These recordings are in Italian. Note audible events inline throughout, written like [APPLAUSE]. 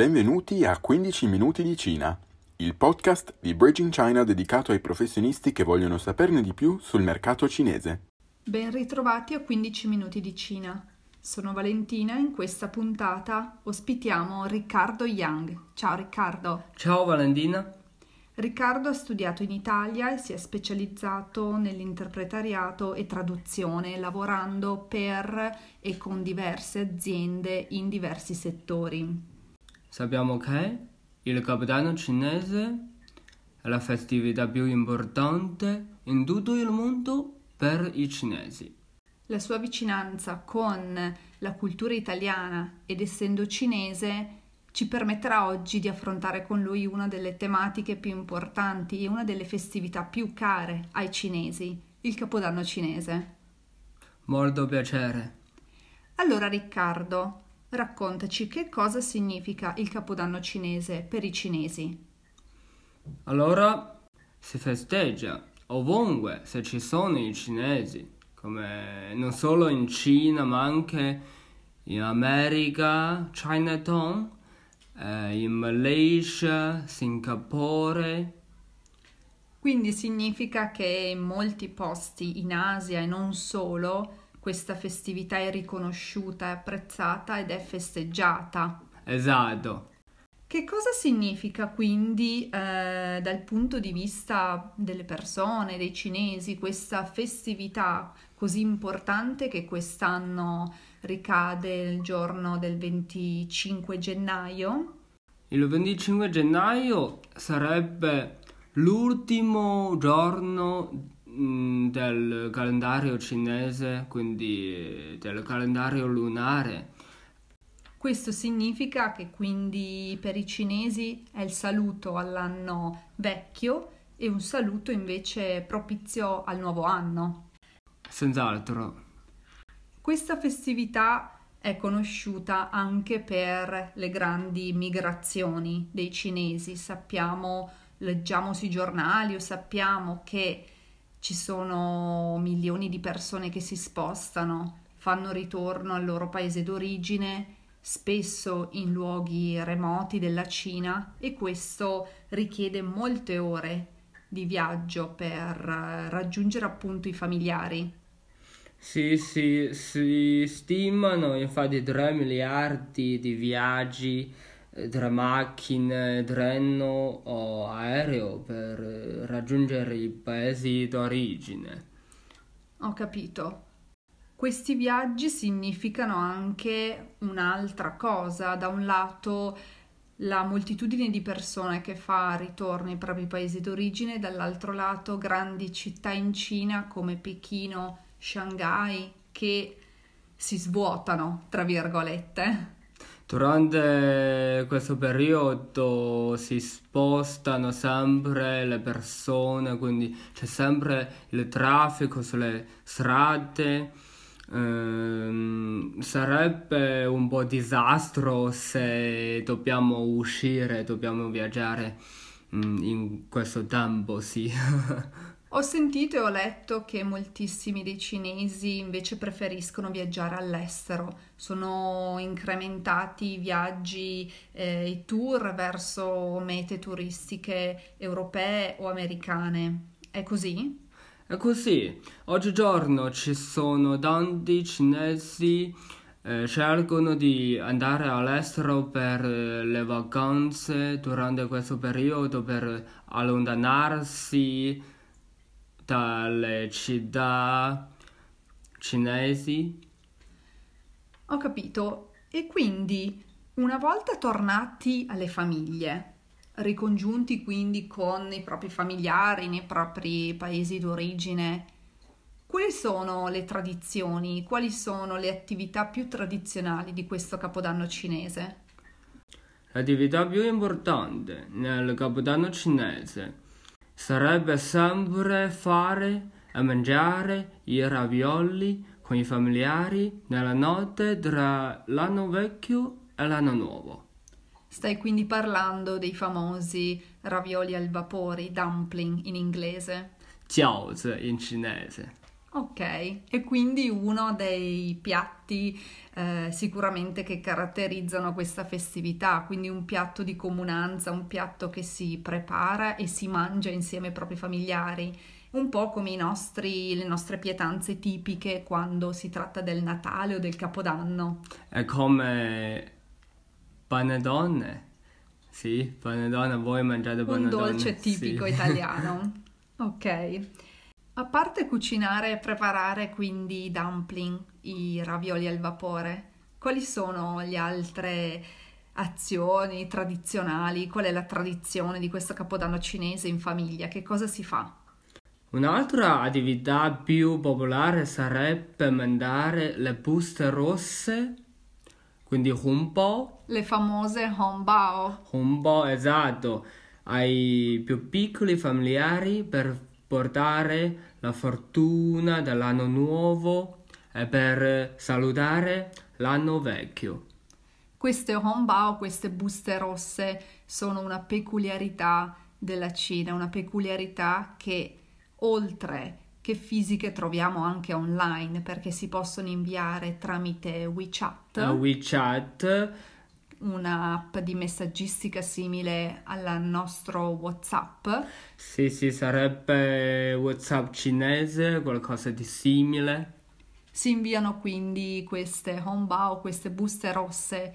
Benvenuti a 15 minuti di Cina, il podcast di Bridging China dedicato ai professionisti che vogliono saperne di più sul mercato cinese. Ben ritrovati a 15 minuti di Cina. Sono Valentina e in questa puntata ospitiamo Riccardo Yang. Ciao Riccardo. Ciao Valentina. Riccardo ha studiato in Italia e si è specializzato nell'interpretariato e traduzione, lavorando per e con diverse aziende in diversi settori. Sappiamo che il Capodanno cinese è la festività più importante in tutto il mondo per i cinesi. La sua vicinanza con la cultura italiana ed essendo cinese ci permetterà oggi di affrontare con lui una delle tematiche più importanti e una delle festività più care ai cinesi, il Capodanno cinese. Molto piacere. Allora Riccardo, raccontaci che cosa significa il Capodanno cinese per i cinesi. Allora si festeggia ovunque se ci sono i cinesi, come non solo in Cina ma anche in America, Chinatown eh, in Malaysia, Singapore. Quindi significa che in molti posti in Asia e non solo questa festività è riconosciuta, è apprezzata ed è festeggiata. Esatto. Che cosa significa quindi eh, dal punto di vista delle persone, dei cinesi, questa festività così importante che quest'anno ricade il giorno del 25 gennaio? Il 25 gennaio sarebbe l'ultimo giorno del calendario cinese, quindi del calendario lunare questo significa che quindi per i cinesi è il saluto all'anno vecchio e un saluto invece propizio al nuovo anno. Senz'altro. Questa festività è conosciuta anche per le grandi migrazioni dei cinesi. Sappiamo, leggiamo sui giornali o sappiamo che ci sono milioni di persone che si spostano, fanno ritorno al loro paese d'origine spesso in luoghi remoti della Cina e questo richiede molte ore di viaggio per raggiungere appunto i familiari. Sì, sì, si stimano infatti 3 miliardi di viaggi eh, tra macchine, treno o aereo per raggiungere i paesi d'origine. Ho capito. Questi viaggi significano anche un'altra cosa, da un lato la moltitudine di persone che fa ritorno ai propri paesi d'origine, dall'altro lato grandi città in Cina come Pechino, Shanghai che si svuotano, tra virgolette. Durante questo periodo si spostano sempre le persone, quindi c'è sempre il traffico sulle strade Ehm, sarebbe un po' disastro se dobbiamo uscire, dobbiamo viaggiare mm, in questo tempo, sì. [LAUGHS] Ho sentito e ho letto che moltissimi dei cinesi invece preferiscono viaggiare all'estero, sono incrementati i viaggi, eh, i tour verso mete turistiche europee o americane. È così? È così, oggigiorno ci sono tanti cinesi eh, scelgono di andare all'estero per eh, le vacanze durante questo periodo per allontanarsi dalle città cinesi. Ho capito. E quindi, una volta tornati alle famiglie, ricongiunti quindi con i propri familiari nei propri paesi d'origine. Quali sono le tradizioni, quali sono le attività più tradizionali di questo capodanno cinese? L'attività più importante nel capodanno cinese sarebbe sempre fare e mangiare i ravioli con i familiari nella notte tra l'anno vecchio e l'anno nuovo. Stai quindi parlando dei famosi ravioli al vapore, dumpling in inglese. Jiaozi in cinese. Ok, e quindi uno dei piatti eh, sicuramente che caratterizzano questa festività, quindi un piatto di comunanza, un piatto che si prepara e si mangia insieme ai propri familiari, un po' come nostri, le nostre pietanze tipiche quando si tratta del Natale o del Capodanno. È come panettone. Sì, panettone, voi mangiate panettone. Un dolce tipico sì. italiano. [LAUGHS] ok. A parte cucinare e preparare quindi i dumpling, i ravioli al vapore, quali sono le altre azioni tradizionali? Qual è la tradizione di questo capodanno cinese in famiglia? Che cosa si fa? Un'altra attività più popolare sarebbe mandare le buste rosse, quindi Hongbao. Le famose Hongbao. Hongbao, esatto, ai più piccoli familiari per portare la fortuna dell'anno nuovo e per salutare l'anno vecchio. Queste honbao, queste buste rosse, sono una peculiarità della Cina, una peculiarità che oltre che fisiche troviamo anche online perché si possono inviare tramite WeChat. Uh, WeChat un'app di messaggistica simile al nostro WhatsApp. Sì, sì, sarebbe WhatsApp cinese, qualcosa di simile. Si inviano quindi queste honbao, queste buste rosse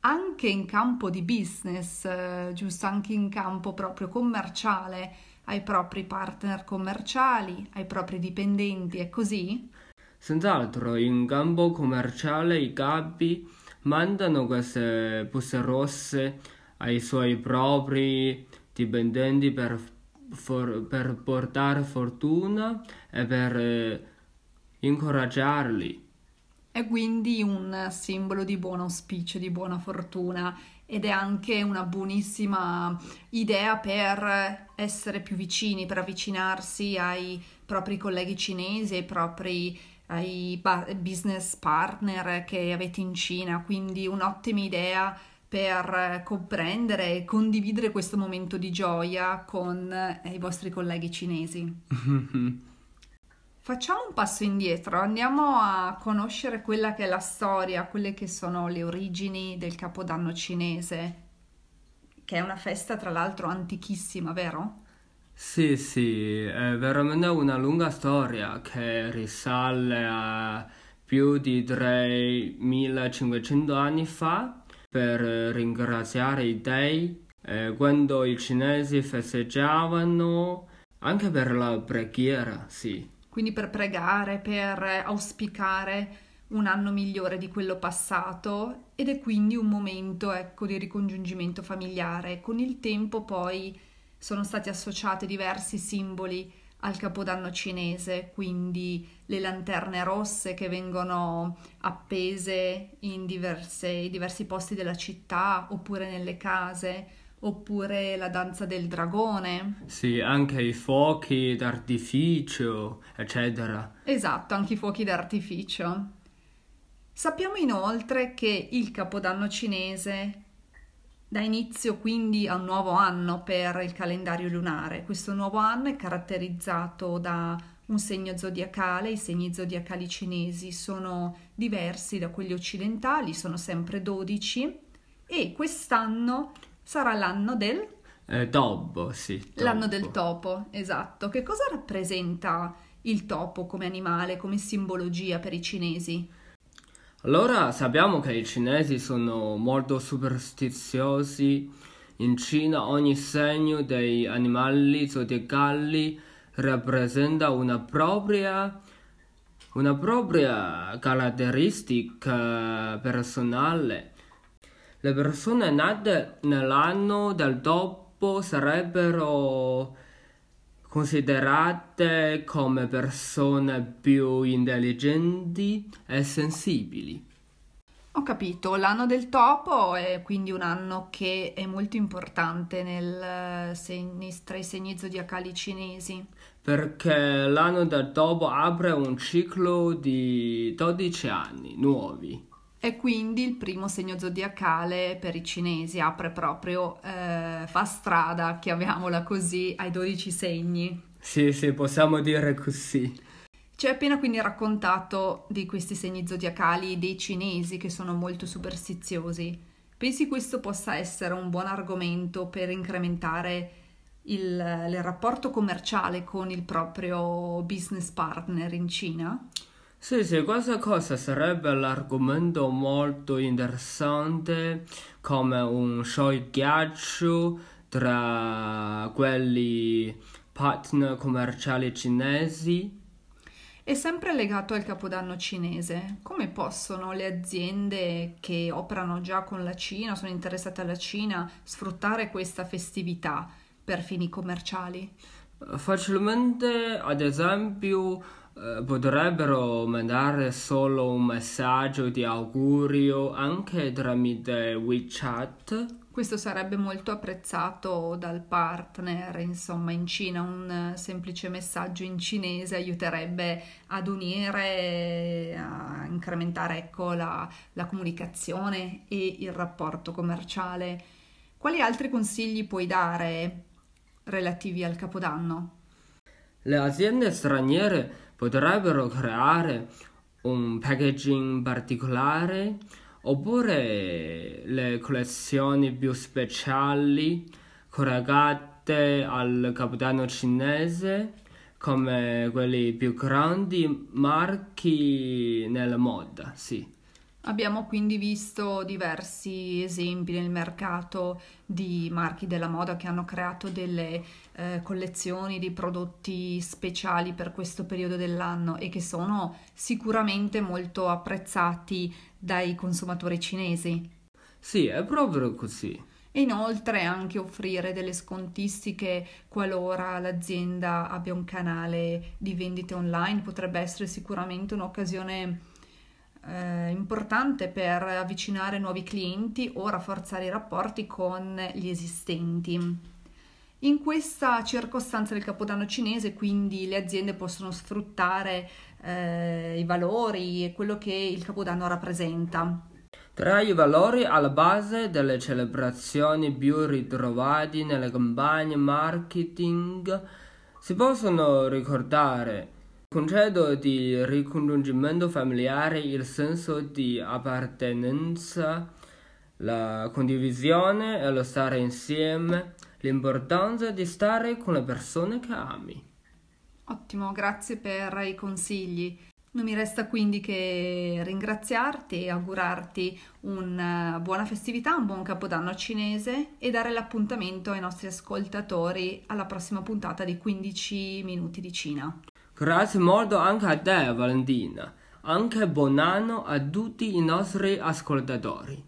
anche in campo di business, eh, giusto anche in campo proprio commerciale, ai propri partner commerciali, ai propri dipendenti e così? Senz'altro, in campo commerciale i capi mandano queste buste rosse ai suoi propri dipendenti per, for, per portare fortuna e per eh, incoraggiarli. È quindi un simbolo di buon auspicio, di buona fortuna ed è anche una buonissima idea per essere più vicini, per avvicinarsi ai propri colleghi cinesi, ai propri ai business partner che avete in Cina, quindi un'ottima idea per comprendere e condividere questo momento di gioia con eh, i vostri colleghi cinesi. [LAUGHS] Facciamo un passo indietro, andiamo a conoscere quella che è la storia, quelle che sono le origini del Capodanno cinese, che è una festa tra l'altro antichissima, vero? Sì, sì, è veramente una lunga storia che risale a più di 3500 anni fa per ringraziare i dei eh, quando i cinesi festeggiavano anche per la preghiera, sì. Quindi per pregare, per auspicare un anno migliore di quello passato ed è quindi un momento ecco di ricongiungimento familiare. Con il tempo poi sono stati associati diversi simboli al capodanno cinese, quindi le lanterne rosse che vengono appese in diverse, diversi posti della città oppure nelle case, oppure la danza del dragone. Sì, anche i fuochi d'artificio, eccetera. Esatto, anche i fuochi d'artificio. Sappiamo inoltre che il capodanno cinese Dà inizio quindi a un nuovo anno per il calendario lunare. Questo nuovo anno è caratterizzato da un segno zodiacale, i segni zodiacali cinesi sono diversi da quelli occidentali, sono sempre 12 e quest'anno sarà l'anno del eh, topo, sì. Topo. L'anno del topo, esatto. Che cosa rappresenta il topo come animale, come simbologia per i cinesi? Allora sappiamo che i cinesi sono molto superstiziosi. In Cina ogni segno dei animali zodiacali rappresenta una propria, una propria caratteristica personale. Le persone nate nell'anno del topo sarebbero considerate come persone più intelligenti e sensibili. Ho capito, l'anno del topo è quindi un anno che è molto importante nel, tra i segni zodiacali cinesi. Perché l'anno del topo apre un ciclo di 12 anni nuovi. E quindi il primo segno zodiacale per i cinesi apre proprio, eh, fa strada, chiamiamola così, ai 12 segni. Sì, sì, possiamo dire così. Ci hai appena quindi raccontato di questi segni zodiacali dei cinesi che sono molto superstiziosi. Pensi questo possa essere un buon argomento per incrementare il, il rapporto commerciale con il proprio business partner in Cina? Sì, sì, questa cosa sarebbe l'argomento molto interessante come un show di ghiaccio tra quelli partner commerciali cinesi. È sempre legato al capodanno cinese. Come possono le aziende che operano già con la Cina, sono interessate alla Cina, sfruttare questa festività per fini commerciali? Facilmente, ad esempio, potrebbero mandare solo un messaggio di augurio anche tramite WeChat. Questo sarebbe molto apprezzato dal partner, insomma, in Cina un semplice messaggio in cinese aiuterebbe ad unire, a incrementare ecco, la, la comunicazione e il rapporto commerciale. Quali altri consigli puoi dare relativi al Capodanno? Le aziende straniere potrebbero creare un packaging particolare oppure le collezioni più speciali collegate al capodanno cinese come quelli più grandi marchi nella moda, sì. Abbiamo quindi visto diversi esempi nel mercato di marchi della moda che hanno creato delle eh, collezioni di prodotti speciali per questo periodo dell'anno e che sono sicuramente molto apprezzati dai consumatori cinesi. Sì, è proprio così. E inoltre anche offrire delle scontistiche qualora l'azienda abbia un canale di vendite online potrebbe essere sicuramente un'occasione eh, importante per avvicinare nuovi clienti o rafforzare i rapporti con gli esistenti. In questa circostanza del Capodanno cinese, quindi, le aziende possono sfruttare eh, i valori e quello che il Capodanno rappresenta. Tra i valori alla base delle celebrazioni più ritrovati nelle campagne marketing si possono ricordare concetto di ricongiungimento familiare, il senso di appartenenza, la condivisione e lo stare insieme, l'importanza di stare con le persone che ami. Ottimo, grazie per i consigli. Non mi resta quindi che ringraziarti e augurarti una buona festività, un buon capodanno cinese e dare l'appuntamento ai nostri ascoltatori alla prossima puntata di 15 minuti di Cina. Grazie molto anche a te Valentina, anche buon anno a tutti i nostri ascoltatori.